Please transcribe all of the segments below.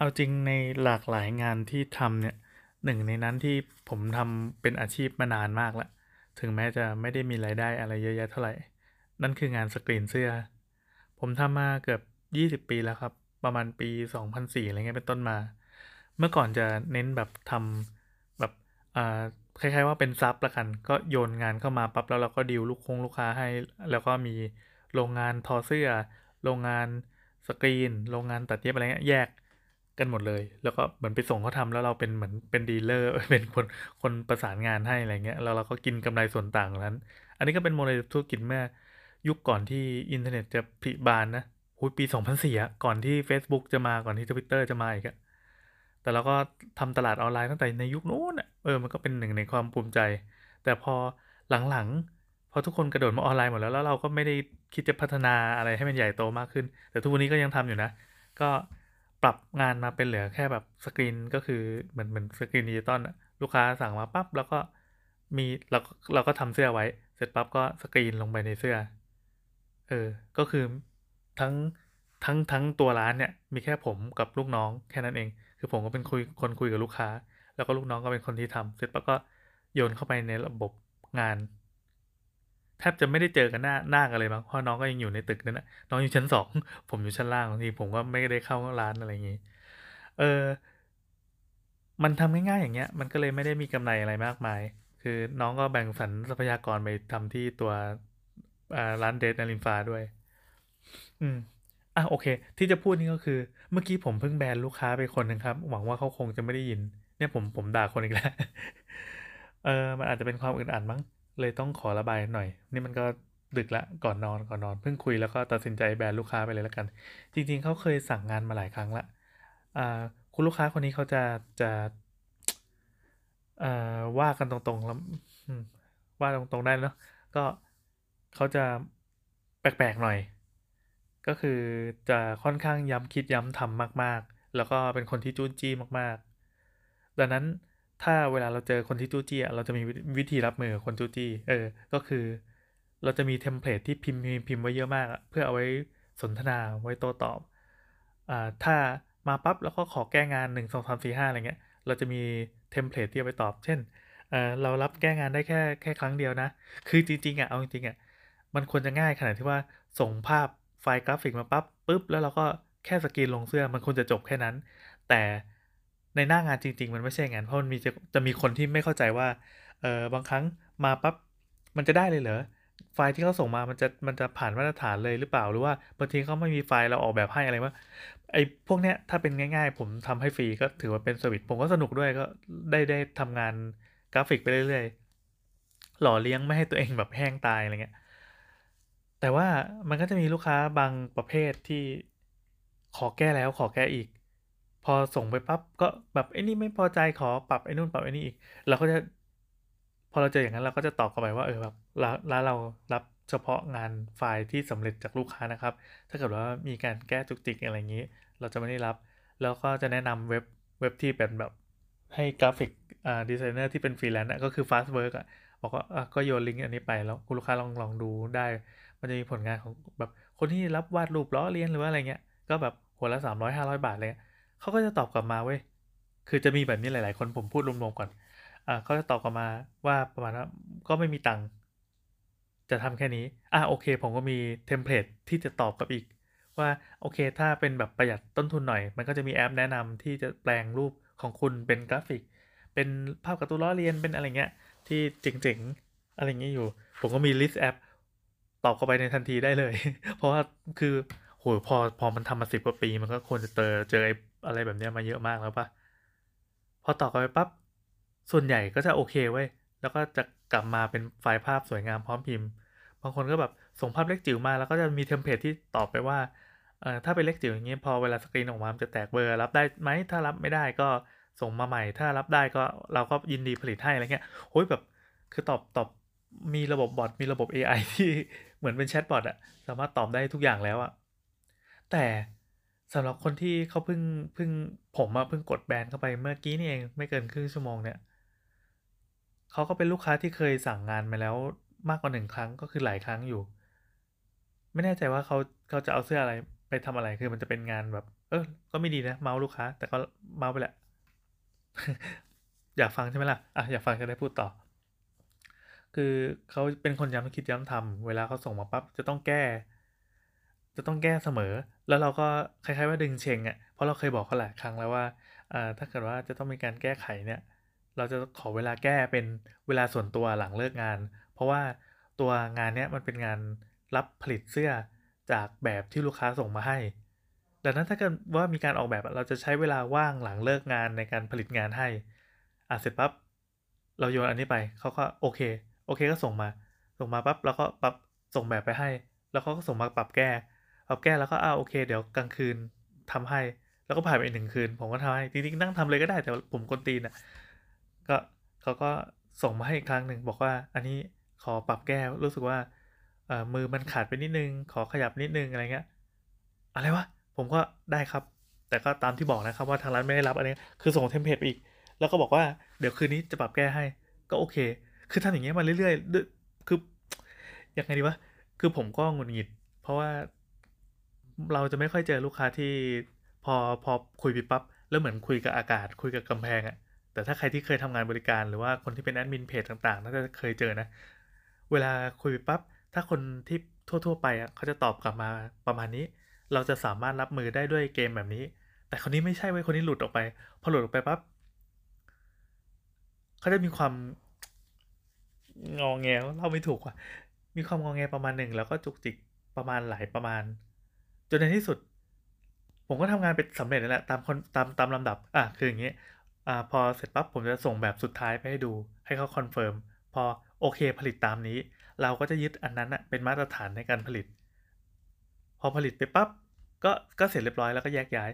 เอาจริงในหลากหลายงานที่ทำเนี่ยหนึ่งในนั้นที่ผมทำเป็นอาชีพมานานมากล้วถึงแม้จะไม่ได้มีรายได้อะไรเยอะแยะเท่าไหร่ นั่นคืองานสกรีนเสื้อ ผมทำมาเกือบ 20 ปีแล้วครับ ประมาณปี 2004อะไรเงี้ยเป็นต้นมา เมื่อก่อนจะเน้นแบบทำแบบอ่าคล้ายๆว่าเป็นซับละกัน ก็โยนงานเข้ามาปั๊บแล้วเราก็ดีลลูกคงลูกค้าให้ แล้วก็มีโรงงานทอเสื้อ โรงงานสกรีน โรงงานตัดเย็บอะไรเงี้ยแยก กันหมดเลย แล้วก็เหมือนไปส่งเขาทำแล้วเราเป็นเหมือนเป็น dealer เป็นคนคนประสานงานให้อะไรเงี้ยแล้วเราก็กินกำไรส่วนต่างนั้น อันนี้ก็เป็นโมเดลธุรกิจเมื่อยุคก่อนที่อินเทอร์เน็ตจะผลิบานนะเฮ้ยปี 2004อะก่อนที่ Facebook จะมาก่อนที่ Twitter จะมาอีกอะแต่เราก็ทำตลาดออนไลน์ตั้งแต่ในยุคนู้นอะเออมันก็เป็นหนึ่งในความภูมิใจ แต่พอหลังๆ พอทุกคนกระโดดมาออนไลน์หมดแล้วแล้วเราก็ไม่ได้คิดจะพัฒนาอะไรให้มันใหญ่โตมากขึ้น แต่ทุกวันนี้ก็ยังทำอยู่นะ ก็ ปรับงานมาเป็นเหลือแค่แบบสกรีนก็คือเหมือนเหมือนสกรีนดิจิตอลอะลูกค้าสั่งมาปั๊บแล้วก็มีเราเราก็ทำเสื้อไว้ เสร็จปั๊บก็สกรีนลงไปในเสื้อ เออ ก็คือทั้งทั้งทั้งตัวร้านเนี่ย มีแค่ผมกับลูกน้องแค่นั้นเอง คือผมก็เป็นคุยคนคุยกับลูกค้า แล้วก็ลูกน้องก็เป็นคนที่ทำเสร็จปั๊บก็โยนเข้าไปในระบบงาน แทบจะไม่ได้เจอกันหน้าหน้ากันเลยมั้งเพราะน้องก็ยังอยู่ในตึกนั่นแหละน้องอยู่ชั้นสองผมอยู่ชั้นล่างบางทีผมก็ไม่ได้เข้าร้านอะไรอย่างงี้ เออ มันทำง่ายๆอย่างเงี้ย มันก็เลยไม่ได้มีกำไรอะไรมากมาย คือน้องก็แบ่งสรรทรัพยากรไปทำที่ตัวร้านเดทนารินฟ้าด้วย อืมอะโอเค ที่จะพูดนี่ก็คือ เมื่อกี้ผมเพิ่งแบนลูกค้าไปคนนึงครับ หวังว่าเขาคงจะไม่ได้ยิน เนี่ยผมผมด่าคนอีกแล้วเออมันอาจจะเป็นความอึดอัดมั้ง เลยต้องขอระบายหน่อย นี่มันก็ดึกละก่อนนอนก่อนนอนเพิ่งคุยแล้วก็ตัดสินใจแบนลูกค้าไปเลยแล้วกัน จริงๆเขาเคยสั่งงานมาหลายครั้งละอ่าคุณลูกค้าคนนี้เขาจะจะอ่อว่ากันตรงๆแล้วว่าตรงๆได้เนาะก็เขาจะแปลกๆหน่อย ก็คือจะค่อนข้างย้ำคิดย้ำทำมาก ๆ แล้วก็เป็นคนที่จู้จี้มาก ๆ ดังนั้น ถ้าเวลาเราเจอคนที่จู้จี้เราจะมีวิธีรับมือคนจู้จี้เออ ก็คือ เราจะมี template ที่พิมพ์พิมพ์ไว้เยอะมากอะเพื่อเอาไว้สนทนาไว้โต้ตอบอ่าถ้ามาปั๊บแล้วก็ขอแก้งานหนึ่งสองสามสี่ห้าอะไรเงี้ย เราจะมี template ที่เอาไปตอบ เช่นเออเรารับแก้งานได้แค่แค่ครั้งเดียวนะ คือจริงๆอะเอาจริงๆอะมันควรจะง่ายขนาดที่ว่าส่งภาพไฟล์กราฟิกมาปั๊บปุ๊บแล้วเราก็แค่สกรีนลงเสื้อมันควรจะจบแค่นั้น แต่ ในหน้างานจริง ๆ มันไม่ใช่งานเพราะมันมีจะจะมีคนที่ไม่เข้าใจว่าเออบางครั้งมาปั๊บมันจะได้เลยเหรอไฟล์ที่เขาส่งมามันจะมันจะผ่านมาตรฐานเลยหรือเปล่าหรือว่าบางทีเขาไม่มีไฟล์เราออกแบบให้อะไรว่าไอ้พวกเนี้ยถ้าเป็นง่าย ๆ ผมทำให้ฟรีก็ถือว่าเป็นสวิตผมก็สนุกด้วยก็ได้ได้ทำงานกราฟิกไปเรื่อยๆหล่อเลี้ยงไม่ให้ตัวเองแบบแห้งตายอะไรเงี้ยแต่ว่ามันก็จะมีลูกค้าบางประเภทที่ขอแก้แล้วขอแก้อีก อส่งไปปั๊บก็แบบไอ้นี่ไม่พอใจขอปรับไอ้นู่นปรับไอ้นี่อีกเราก็จะ พอเราเจออย่างนั้นเราก็จะตอบกลับไปว่าเออแบบร้านเรารับเฉพาะงานไฟล์ที่สำเร็จจากลูกค้านะครับ ถ้าเกิดว่ามีการแก้จุกจิกอะไรอย่างนี้ เราจะไม่ได้รับ แล้วก็จะแนะนำเว็บเว็บที่เป็นแบบให้ graphic designer ที่เป็นฟรีแลนซ์ก็คือ Fastwork อะบอกว่าก็โยนลิงก์อันนี้ไปแล้วคุณลูกค้าลองลองดูได้ มันจะมีผลงานของแบบคนที่รับวาดรูปล้อเลียนหรือว่าอะไรเงี้ย ก็แบบหัวละสามร้อยห้าร้อยบาทเลย เขาก็จะตอบกลับมาเว้ยคือจะมีแบบนี้หลาย ๆ คนผมพูดรวมๆก่อนอ่าเขาจะตอบกลับมาว่าประมาณว่าก็ไม่มีตังค์จะทำแค่นี้ อ่าโอเค ผมก็มี template ที่จะตอบกลับอีก ว่าโอเค ถ้าเป็นแบบประหยัดต้นทุนหน่อย มันก็จะมีแอปแนะนำที่จะแปลงรูปของคุณเป็นกราฟิก เป็นภาพการ์ตูนล้อเลียนเป็นอะไรเงี้ย ที่เจ๋งๆ อะไรเงี้ยอยู่ ผมก็มี list แอปตอบเข้าไปในทันทีได้เลย เพราะว่าคือ โหพอพอมันทำมาสิบกว่าปี มันก็ควรจะเจอเจออะไรแบบเนี้ยมาเยอะมากแล้วปะพอตอบกันไปปั๊บส่วนใหญ่ก็จะโอเคเว้ยแล้วก็จะกลับมาเป็นไฟล์ภาพสวยงามพร้อมพิมพ์ บางคนก็แบบส่งภาพเล็กจิ๋วมาแล้วก็จะมี template ที่ตอบไปว่าเอ่อถ้าเป็นเล็กจิ๋วอย่างเนี้ยพอเวลาสกรีนออกมามันจะแตกเบลอรับได้ไหมถ้ารับไม่ได้ก็ส่งมาใหม่ ถ้ารับได้ก็เราก็ยินดีผลิตให้อะไรเงี้ยโอ้ยแบบคือตอบตอบมีระบบ bot มีระบบ AI ที่เหมือนเป็น chatbot อะสามารถตอบได้ทุกอย่างแล้วอะ แต่สำหรับคนที่เขาเพิ่งเพิ่งผมอะเพิ่งกดแบนเข้าไปเมื่อกี้นี่เองไม่เกินครึ่งชั่วโมงเนี่ยเขาก็เป็นลูกค้าที่เคยสั่งงานมาแล้วมากกว่าหนึ่งครั้งก็คือหลายครั้งอยู่ ไม่แน่ใจว่าเขาเขาจะเอาเสื้ออะไรไปทำอะไรคือมันจะเป็นงานแบบ เออก็ไม่ดีนะ เมาลูกค้า แต่ก็เมาไปแหละ อยากฟังใช่ไหมล่ะอะอยากฟังจะได้พูดต่อ คือเขาเป็นคนย้ำคิดย้ำทำเวลาเขาส่งมาปั๊บจะต้องแก้ จะต้องแก้เสมอ แล้วเราก็คล้ายๆว่าดึงเชงอะ่ะเพราะเราเคยบอกเขาหลายครั้งแล้วว่าถ้าเกิดว่าจะต้องมีการแก้ไขเนี่ยเราจะขอเวลาแก้เป็นเวลาส่วนตัวหลังเลิกงาน เพราะว่าตัวงานเนี้ยมันเป็นงานรับผลิตเสื้อจากแบบที่ลูกค้าส่งมาให้ ดังนั้นถ้าเกิดว่ามีการออกแบบเราจะใช้เวลาว่างหลังเลิกงานในการผลิตงานให้อะเสร็จปั๊บเราโยนอันนี้ไปเขาก็โอเคโอเคก็ส่งมา ส่งมาปั๊บเราก็ปรับส่งแบบไปให้ แล้วเขาก็ส่งมาปรับแก้ ปรับแก้แล้วก็อ้าโอเค เดี๋ยวกลางคืนทำให้ แล้วก็ผ่านไปหนึ่งคืน ผมก็ทำให้จริงๆนั่งทำเลยก็ได้แต่ผมกนตีนอะก็เขาก็ส่งมาให้อีกครั้งหนึ่งบอกว่าอันนี้ขอปรับแก้รู้สึกว่าเออมือมันขาดไปนิดนึง ขอขยับนิดนึงอะไรเงี้ยอะไรวะผมก็ได้ครับ แต่ก็ตามที่บอกนะครับว่าทางร้านไม่ได้รับอันนี้คือส่งเทมเพลตอีก แล้วก็บอกว่าเดี๋ยวคืนนี้จะปรับแก้ให้ ก็โอเค คือทำอย่างเงี้ยมาเรื่อยๆคือยังไงดีวะคือผมก็งุนงิด เพราะว่า เราจะไม่ค่อยเจอลูกค้าที่พอพอคุยไปปั๊บแล้วเหมือนคุยกับอากาศ คุยกับกำแพงอะแต่ถ้าใครที่เคยทำงานบริการหรือว่าคนที่เป็นแอดมินเพจต่างๆน่าจะเคยเจอนะ เวลาคุยปปั๊บถ้าคนที่ทั่ว ๆ ไปอะเขาจะตอบกลับมาประมาณนี้ เราจะสามารถรับมือได้ด้วยเกมแบบนี้ แต่คนนี้ไม่ใช่เว้ยคนนี้หลุดออกไป พอหลุดออกไปปั๊บเขาจะมีความงอแงเล่าไม่ถูกว่ะมีความงอแงประมาณหนึ่งแล้วก็จุกจิกประมาณหลายประมาณ จนในที่สุด ผมก็ทำงานเป็นสำเร็จแล้วแหละตามคนตามตามลำดับอะคืออย่างนี้อ่าพอเสร็จปั๊บผมจะส่งแบบสุดท้ายไปให้ดู ให้เขา confirm พอโอเคผลิตตามนี้ เราก็จะยึดอันนั้นอะเป็นมาตรฐานในการผลิต พอผลิตไปปั๊บก็ก็เสร็จเรียบร้อยแล้วก็แยกย้าย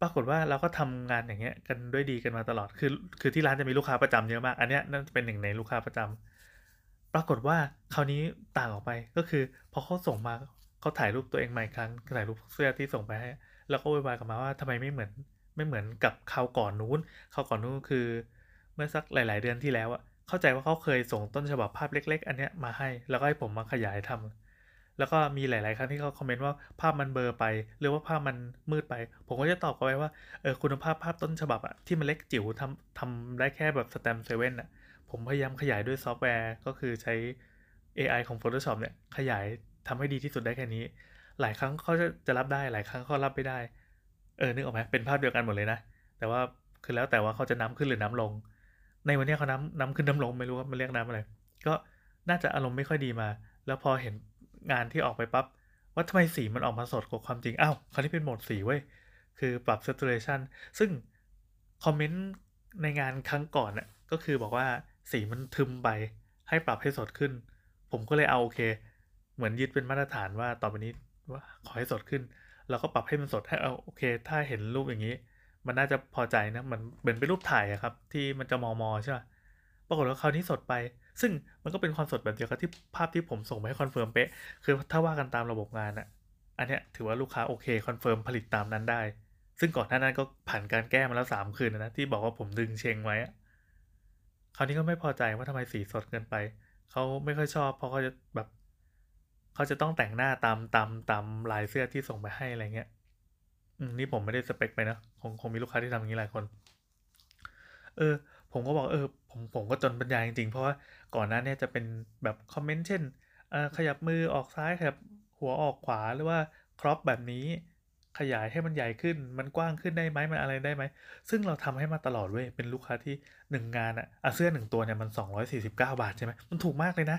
ปรากฏว่าเราก็ทำงานอย่างเงี้ยกันด้วยดีกันมาตลอดคือ คือที่ร้านจะมีลูกค้าประจำเยอะมาก อันเนี้ยนั่นเป็นหนึ่งในลูกค้าประจำปรากฏว่าคราวนี้ต่างออกไปก็คือ พอเขาส่งมา เขาถ่ายรูปตัวเองใหม่ครั้งถ่ายรูปเสื้อที่ส่งไปให้ แล้วก็วุ่นวายกลับมาว่าทำไมไม่เหมือนไม่เหมือนกับคราวก่อนนู้นคราวก่อนนู้นคือ เมื่อสักหลาย ๆ เดือนที่แล้วอะเข้าใจว่าเขาเคยส่งต้นฉบับภาพเล็ก ๆ อันเนี้ยมาให้ แล้วก็ให้ผมมาขยายทำแล้วก็มีหลาย ๆ ครั้งที่เขาคอมเมนต์ว่าภาพมันเบลอไป หรือว่าภาพมันมืดไป ผมก็จะตอบเขาไปว่าเออคุณภาพภาพต้นฉบับอะที่มันเล็กจิ๋วทำทำได้แค่แบบแสตมป์เซเว่นอะผมพยายามขยายด้วยซอฟต์แวร์ก็คือใช้ AI ของ Photoshop เนี่ยขยาย ทำให้ดีที่สุดได้แค่นี้ หลายครั้งเขาจะจะรับได้หลายครั้งเขารับไม่ได้ เออนึกออกไหมเป็นภาพเดียวกันหมดเลยนะ แต่ว่าคือแล้วแต่ว่าเขาจะน้ำขึ้นหรือน้ำลง ในวันนี้เขาน้ำน้ำขึ้นน้ำลงไม่รู้ว่ามันเรียกน้ำอะไร ก็น่าจะอารมณ์ไม่ค่อยดีมา แล้วพอเห็นงานที่ออกไปปับ๊บว่าทำไมสีมันออกมาสดกว่าความจริงอ้าวคราวนี้เป็นโหมดสีเว้ยคือปรับ saturation ซึ่งคอมเมนต์ในงานครั้งก่อนน่ะก็คือบอกว่าสีมันทึมไปให้ปรับให้สดขึ้น ผมก็เลยเอาโอเค เหมือนยึดเป็นมาตรฐานว่าต่อไปนี้ว่าขอให้สดขึ้น เราก็ปรับให้มันสดให้เอาโอเค ถ้าเห็นรูปอย่างนี้ มันน่าจะพอใจนะมันเหมือนเป็นรูปถ่ายอะครับ ที่มันจะมอมอใช่ไหมปรากฏว่าคราวนี้สดไป ซึ่งมันก็เป็นความสดแบบเดียวกับที่ภาพที่ผมส่งไปให้ confirm เป๊ะคือถ้าว่ากันตามระบบงานอะอันเนี้ยถือว่าลูกค้าโอเค confirm ผลิตตามนั้นได้ ซึ่งก่อนหน้านั้นก็ผ่านการแก้มาแล้วสามคืนนะที่บอกว่าผมดึงเชงไว้คราวนี้ก็ไม่พอใจว่าทำไมสีสดเกินไปเขาไม่ค่อยชอบเพราะเขาจะแบบ เขาจะต้องแต่งหน้าตามตามตามลายเสื้อที่ส่งไปให้อะไรเงี้ยอืมนี่ผมไม่ได้สเปคไปนะคงคงมีลูกค้าที่ทำอย่างนี้หลายคน เออ ผมก็บอกเออ ผมผมก็จนปัญญาจริงๆ เพราะว่าก่อนหน้านี้จะเป็นแบบคอมเมนต์เช่นเออขยับมือออกซ้ายขยับหัวออกขวาหรือว่าครอปแบบนี้ขยายให้มันใหญ่ขึ้น มันกว้างขึ้นได้ไหมมันอะไรได้ไหม ซึ่งเราทำให้มาตลอดเว้ย เป็นลูกค้าที่หนึ่งงานอะอะเสื้อหนึ่งตัวเนี่ยมัน 249 บาทใช่ไหมมันถูกมากเลยนะ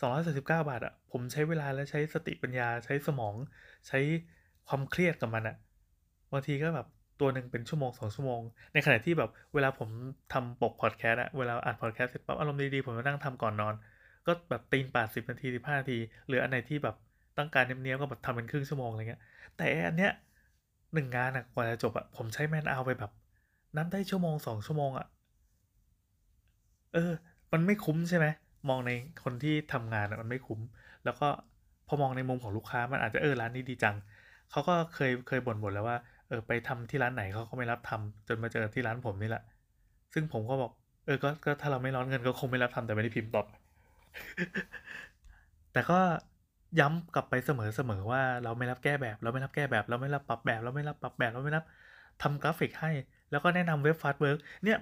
249 บาทอะผมใช้เวลาและใช้สติปัญญาใช้สมอง ใช้ความเครียดกับมันอะบางทีก็แบบตัวหนึ่งเป็นชั่วโมงสองชั่วโมง ในขณะที่แบบเวลาผมทำปกพอดแคสต์อะเวลาอ่านพอดแคสต์เสร็จปั๊บอารมณ์ดีๆผมมานั่งทำก่อนนอน ก็แบบตีนแปดสิบนาทีสิบห้านาที หรืออันไหนที่แบบต้องการเนี้ยบๆก็แบบทำเป็นครึ่งชั่วโมงอะไรเงี้ย แต่อันเนี้ยหนึ่งงานอะกว่าจะจบอะผมใช้แมนเอาไปแบบนับได้ชั่วโมงสองชั่วโมงอะเออ มันไม่คุ้มใช่ไหม มองในคนที่ทำงานมันไม่คุ้ม แล้วก็พอมองในมุมของลูกค้ามันอาจจะเออร้านนี้ดีจังเขาก็เคยเคยบ่นๆแล้วว่าเออไปทำที่ร้านไหนเขาก็ไม่รับทำจนมาเจอที่ร้านผมนี่แหละ ซึ่งผมก็บอกเออก็ก็ถ้าเราไม่ร้อนเงินก็คงไม่รับทำแต่ไม่ได้พิมพ์ตอบแต่ก็ย้ำกลับไปเสมอๆว่าเราไม่รับแก้แบบ เราไม่รับแก้แบบ เราไม่รับปรับแบบ เราไม่รับปรับแบบเราไม่รับทำกราฟิกให้ แล้วก็แนะนำเว็บ Fastwork เนี่ย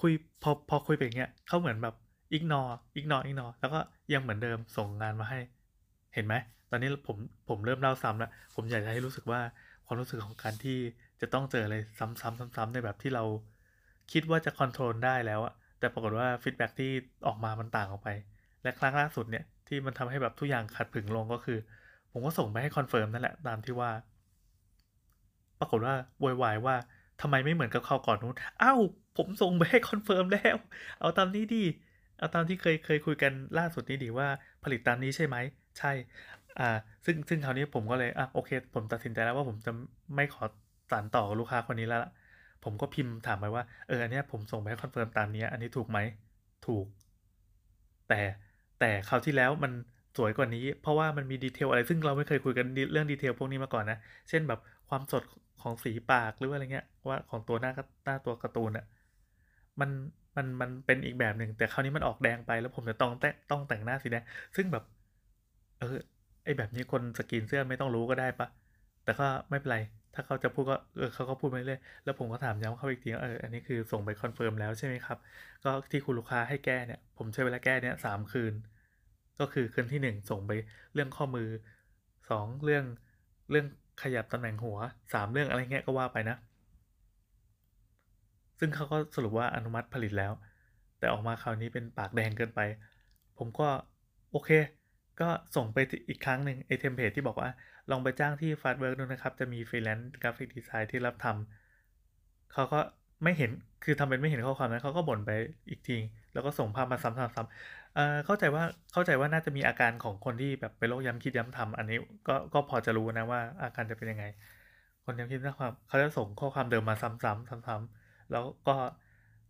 คุยพอพอคุยไปอย่างเงี้ยเขาเหมือนแบบ ignore ignore ignore แล้วก็ยังเหมือนเดิมส่งงานมาให้ เห็นไหม ตอนนี้ผมผมเริ่มเล่าซ้ำแล้ว ผมอยากจะให้รู้สึกว่าความรู้สึกของการที่จะต้องเจออะไรซ้ำๆซ้ำๆในแบบที่เราคิดว่าจะ control ได้แล้วอะแต่ปรากฏว่า feedback ที่ออกมามันต่างออกไป และครั้งล่าสุดเนี่ยที่มันทำให้แบบทุกอย่างขาดผึงลงก็คือ ผมก็ส่งไปให้ confirm นั่นแหละตามที่ว่า ปรากฏว่าโวยวายว่าทำไมไม่เหมือนกับคราวก่อนนู้นอ้าวผมส่งไปให้ confirm แล้ว เอาตามนี้ดี เอาตามที่เคยเคยคุยกันล่าสุดนี้ดีว่าผลิตตามนี้ใช่ไหม ใช่ อ่า ซึ่งซึ่งคราวนี้ผมก็เลย อะ โอเค ผมตัดสินใจแล้วว่าผมจะไม่ขอสานต่อลูกค้าคนนี้แล้ว ผมก็พิมพ์ถามไปว่า เออ อันนี้ผมส่งไปให้ confirm ตามนี้ อันนี้ถูกไหม ถูก แต่แต่คราวที่แล้วมันสวยกว่านี้ เพราะว่ามันมี detail อะไร ซึ่งเราไม่เคยคุยกันเรื่อง detail พวกนี้มาก่อนนะ เช่นแบบความสดของสีปากหรือว่าอะไรเงี้ย ว่าของตัวหน้าหน้าตัวการ์ตูนอะมัน มันมันเป็นอีกแบบหนึ่งแต่คราวนี้มันออกแดงไปแล้วผมจะต้องแต่ต้องแต่งหน้าสีแดงซึ่งแบบ เออไอ้แบบนี้คนสกรีนเสื้อไม่ต้องรู้ก็ได้ปะแต่ก็ไม่เป็นไรถ้าเขาจะพูดก็เออเขาก็พูดไปเรื่อยแล้วผมก็ถามย้ำเขาอีกทีเอออันนี้คือส่งไป confirm แล้วใช่ไหมครับ ก็ที่คุณลูกค้าให้แก้เนี่ย ผมใช้เวลาแก้เนี่ยสามคืน ก็คือคืนที่หนึ่งส่งไปเรื่องข้อมือสองเรื่องเรื่องขยับตำแหน่งหัวสามเรื่องอะไรเงี้ยก็ว่าไปนะ ซึ่งเขาก็สรุปว่าอนุมัติผลิตแล้ว แต่ออกมาคราวนี้เป็นปากแดงเกินไป ผมก็โอเค ก็ส่งไปอีกครั้งหนึ่งไอ้ template ที่บอกว่า ลองไปจ้างที่ Fastwork ดูนะครับ จะมี freelance graphic design ที่รับทำเขาก็ไม่เห็นคือทำเป็นไม่เห็นข้อความนั้นเขาก็บ่นไปอีกที แล้วก็ส่งภาพมาซ้ำๆๆเข้าใจว่าเข้าใจว่าน่าจะมีอาการของคนที่แบบเป็นโรคย้ำคิดย้ำทำอันนี้ก็ก็พอจะรู้นะว่าอาการจะเป็นยังไง คนย้ำคิดย้ำทำเขาจะส่งข้อความเดิมมาซ้ำๆซ้ำๆ แล้วก็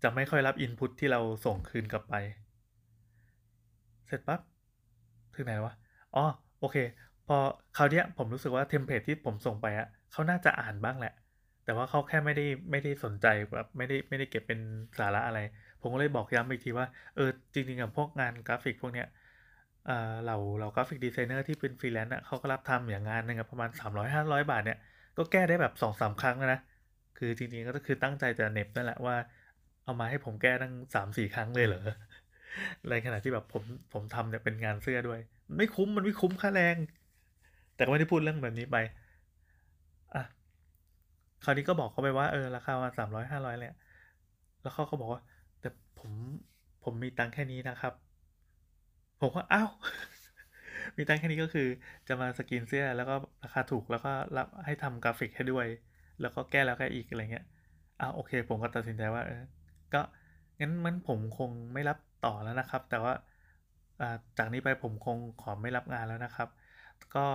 จะไม่ค่อยรับอินพุตที่เราส่งคืนกลับไป เสร็จปั๊บถึงไหนวะ อ๋อ โอเค พอคราวนี้ผมรู้สึกว่าเทมเพลตที่ผมส่งไปอะเขาน่าจะอ่านบ้างแหละ แต่ว่าเขาแค่ไม่ได้ไม่ได้สนใจแบบไม่ได้ไม่ได้เก็บเป็นสาระอะไร ผมก็เลยบอกย้ำอีกทีว่า เออ จริงๆกับพวกงานกราฟิกพวกเนี้ยเออเราเรา graphic designer ที่เป็นฟรีแลนซ์อะเขาก็รับทำอย่างงานหนึ่งประมาณ 300-500 บาทเนี่ย ก็แก้ได้แบบสองสามครั้งนะ คือจริงๆ ก็คือตั้งใจจะเหน็บนั่นแหละว่า เอามาให้ผมแก้ตั้งสามสี่ครั้งเลยเหรอในขณะที่แบบผมผมทำเนี่ยเป็นงานเสื้อด้วย ไม่คุ้มมันไม่คุ้มค่าแรง แต่ก็ไม่ได้พูดเรื่องแบบนี้ไปอะคราวนี้ก็บอกเขาไปว่าเออราคามาสามร้อยห้าร้อยเลยแล้วเขาก็บอกว่า แต่ผมผมมีตังค์แค่นี้นะครับ ผมก็อ้าวมีตังค์แค่นี้ก็คือ จะมาสกินเสื้อแล้วก็ราคาถูกแล้วก็รับให้ทำกราฟิกให้ด้วย แล้วก็แก้แล้วแก้อีกอะไรเงี้ยอ้าวโอเค ผมก็ตัดสินใจว่าเออก็งั้นมันผมคงไม่รับต่อแล้วนะครับ แต่ว่าจากนี้ไปผมคงขอไม่รับงานแล้วนะครับ ก็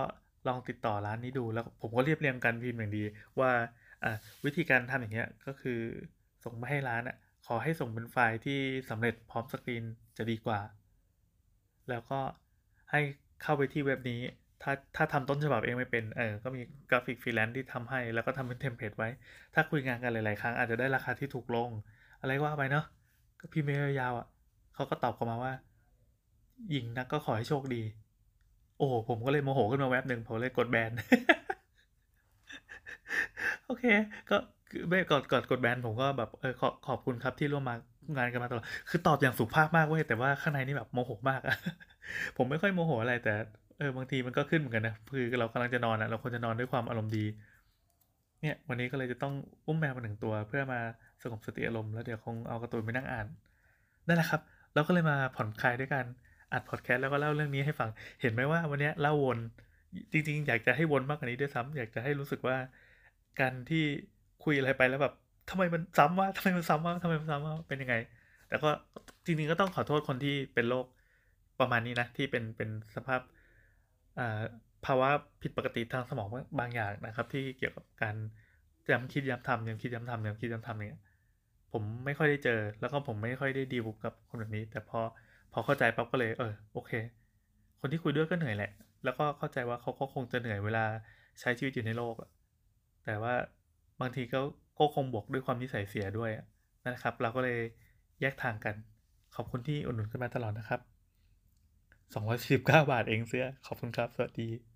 ลองติดต่อร้านนี้ดูแล้วผมก็เรียบเรียงกันพิมพ์อย่างดี ว่าวิธีการทำอย่างเงี้ยก็คือส่งมาให้ร้านอะขอให้ส่งเป็นไฟล์ที่สำเร็จพร้อมสกรีนจะดีกว่า แล้วก็ให้เข้าไปที่เว็บนี้ ถ้าถ้าทำต้นฉบับเองไม่เป็นเออก็มี graphic freelance ที่ทำให้ แล้วก็ทำเป็น template ไว้ ถ้าคุยงานกันหลาย ๆ ครั้งอาจจะได้ราคาที่ถูกลง อะไรว่าไปเนาะก็พิมพ์ยาวๆอะเขาก็ตอบกลับมาว่า หญิงนักก็ขอให้โชคดี โอ้ผมก็เลยโมโหขึ้นมาแวบหนึ่งผมเลยกดแบนโอเค ก็ไม่กดกดกดแบนผมก็แบบเออขอขอบคุณครับที่ร่วมมางานกันมาตลอดคือตอบอย่างสุภาพมากเว้ยแต่ว่าข้างในนี่แบบโมโหมากอะผมไม่ค่อยโมโหอะไรแต่ เออบางทีมันก็ขึ้นเหมือนกันนะคือเรากำลังจะนอนอะเราควรจะนอนด้วยความอารมณ์ดี เนี่ยวันนี้ก็เลยจะต้องอุ้มแมวมาหนึ่งตัว เพื่อมาสงบสติอารมณ์แล้วเดี๋ยวคงเอากร์ตูนไปนั่งอ่านนั่นแหละครับ เราก็เลยมาผ่อนคลายด้วยกันอัดพอดแคสต์แล้วก็เล่าเรื่องนี้ให้ฟังเห็นไหมว่าวันนี้เล่าวนจริงๆ อยากจะให้วนมากกว่านี้ด้วยซ้ำอยากจะให้รู้สึกว่าการที่คุยอะไรไปแล้วแบบทำไมมันซ้ำว่าทำไมมันซ้ำว่าทำไมมันซ้ำว่าเป็นยังไง แต่ก็จริงๆก็ต้องขอโทษคนที่เป็นโรคประมาณนี้นะที่เป็นเป็นสภาพ ภาวะผิดปกติทางสมองบางอย่างนะครับ ที่เกี่ยวกับการย้ำคิดย้ำทำย้ำคิดย้ำทำย้ำคิดย้ำทำเนี่ยผมไม่ค่อยได้เจอ แล้วก็ผมไม่ค่อยได้ดีลกับคนแบบนี้ แต่พอพอเข้าใจปั๊บก็เลยเออโอเค คนที่คุยด้วยก็เหนื่อยแหละ แล้วก็เข้าใจว่าเขาก็คงจะเหนื่อยเวลาใช้ชีวิตอยู่ในโลกแต่ว่าบางทีก็ก็คงบวกด้วยความนิสัยเสียด้วยนะครับ เราก็เลยแยกทางกัน ขอบคุณที่อุดหนุนกันมาตลอดนะครับ 219 บาทเองเสื้อ ขอบคุณครับ สวัสดี